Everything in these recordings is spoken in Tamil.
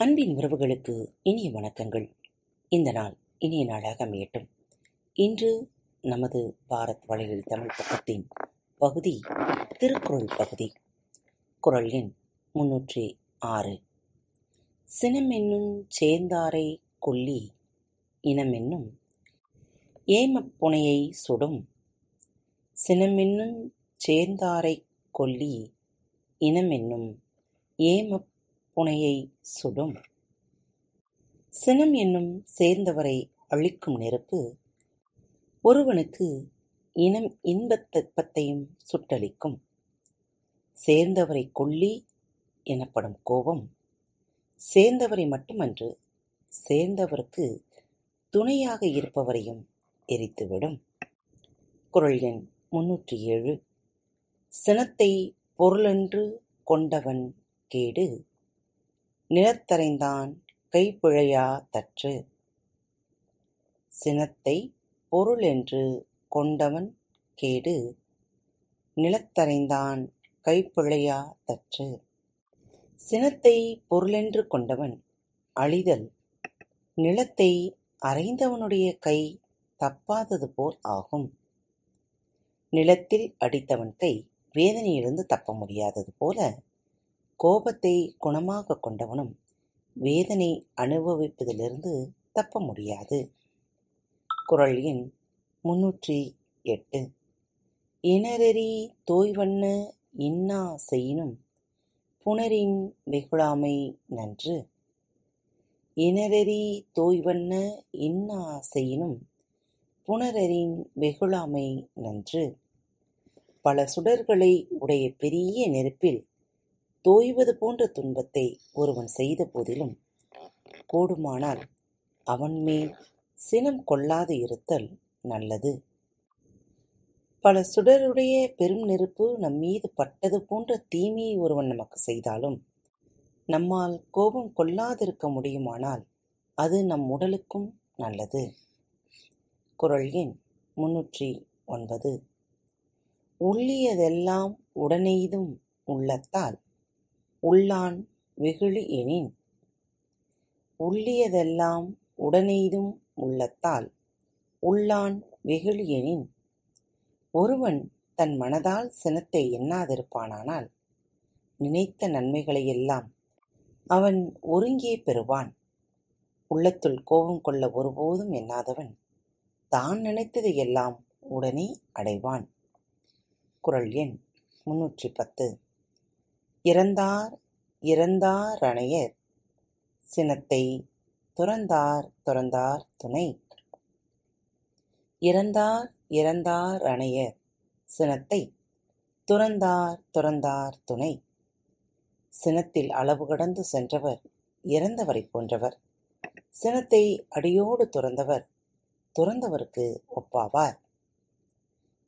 அன்பின் உறவுகளுக்கு இனிய வணக்கங்கள். இந்த நாள் இனிய நாளாக அமையட்டும். இன்று நமது பாரத் வலையொலி தமிழ் பக்கத்தின் பகுதி திருக்குறள் பகுதி. குரல் எண் முன்னூற்றி ஆறு. சினமென்னுஞ் சேர்ந்தாரை கொல்லி இனமென்னும் ஏமப்புனையை சுடும். சினமென்னுஞ் சேர்ந்தாரை கொல்லி இனமென்னும் ஏமப் புனையை சுடும். சினம் என்னும் சேர்ந்தவரை அழிக்கும் நெருப்பு ஒருவனுக்கு இனம் இன்பத் தெப்பத்தையும் சுட்டளிக்கும் சேர்ந்தவரைக் கொல்லி எனப்படும் கோபம் சேர்ந்தவரை மட்டுமன்று சேர்ந்தவருக்கு துணையாக இருப்பவரையும் எரித்துவிடும். குரல் எண் முன்னூற்றி ஏழு. சினத்தை பொருளென்று கொண்டவன் கேடு நிலத்தரைந்தான் கைப்பிழையா தற்று. சினத்தைப் பொருளென்று கொண்டவன் கேடு நிலத்தரைந்தான் கைப்பிழையா தற்று. சினத்தைப் பொருளென்று கொண்டவன் அழிதல் நிலத்தை அறைந்தவனுடைய கை தப்பாதது போல் ஆகும். நிலத்தில் அடித்தவன் கை வேதனையிலிருந்து தப்ப முடியாதது போல, கோபத்தை குணமாகக் கொண்டவனும் வேதனை அனுபவிப்பதிலிருந்து தப்ப முடியாது. குரல் எண் முன்னூற்றி எட்டு. இனரெறி தோய்வண்ண இன்னா செய்யினும் புனரின் வெகுளாமை நன்று. இனரெறி தோய்வண்ண இன்னா செய்யினும் புணரரின் வெகுளாமை நன்று. பல சுடர்களை உடைய பெரிய நெருப்பில் தோய்வது போன்ற துன்பத்தை ஒருவன் செய்த போதிலும், கூடுமானால் அவன்மேல் சினம் கொள்ளாது இருத்தல் நல்லது. பல சுடருடைய பெரும் நெருப்பு நம்மீது பட்டது போன்ற தீமையை ஒருவன் நமக்கு செய்தாலும், நம்மால் கோபம் கொள்ளாதிருக்க முடியுமானால் அது நம் உடலுக்கும் நல்லது. குரல் எண் முன்னூற்றி ஒன்பது. உள்ளியதெல்லாம் உடனெய்தும் உள்ளத்தால் உள்ளான் வெகுளி எனின். உள்ளியதெல்லாம் உடனெய்தும் உள்ளத்தால் உள்ளான் வெகுளி எனின். ஒருவன் தன் மனதால் சினத்தை எண்ணாதிருப்பானானால் நினைத்த நன்மைகளையெல்லாம் அவன் ஒருங்கே பெறுவான். உள்ளத்துள் கோபம் கொள்ள ஒருபோதும் எண்ணாதவன் தான் நினைத்ததையெல்லாம் உடனே அடைவான். குரல் எண் முன்னூற்றி பத்து. இறந்தார் இரந்தாரனையர் சினத்தைத் துறந்தார் துறந்தார் துணை. இறந்தார் இறந்தார் அணையர் சினத்தைத் துறந்தார் துறந்தார் துணை. சினத்தில் அளவு கடந்து சென்றவர் இறந்தவரைப் போன்றவர். சினத்தை அடியோடு துறந்தவர் துறந்தவருக்கு ஒப்பாவார்.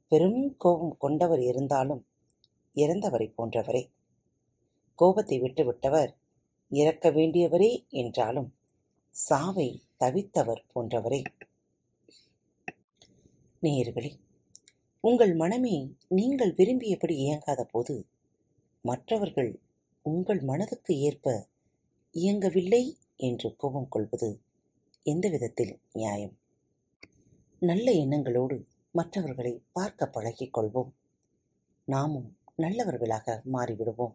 பெரும் கோபம் கொண்டவர் இருந்தாலும் இறந்தவரைப் போன்றவரே. கோபத்தை விட்டுவிட்டவர் இறக்க வேண்டியவரே என்றாலும் சாவைத் தவித்தவர் போன்றவரே. நேயர்களே, உங்கள் மனமே நீங்கள் விரும்பியபடி இயங்காதபோது, மற்றவர்கள் உங்கள் மனதுக்கு ஏற்ப இயங்கவில்லை என்று கோபம் கொள்வது எந்த விதத்தில் நியாயம்? நல்ல எண்ணங்களோடு மற்றவர்களைப் பார்க்கப் பழகிக் கொள்வோம். நாமும் நல்லவர்களாக மாறிவிடுவோம்.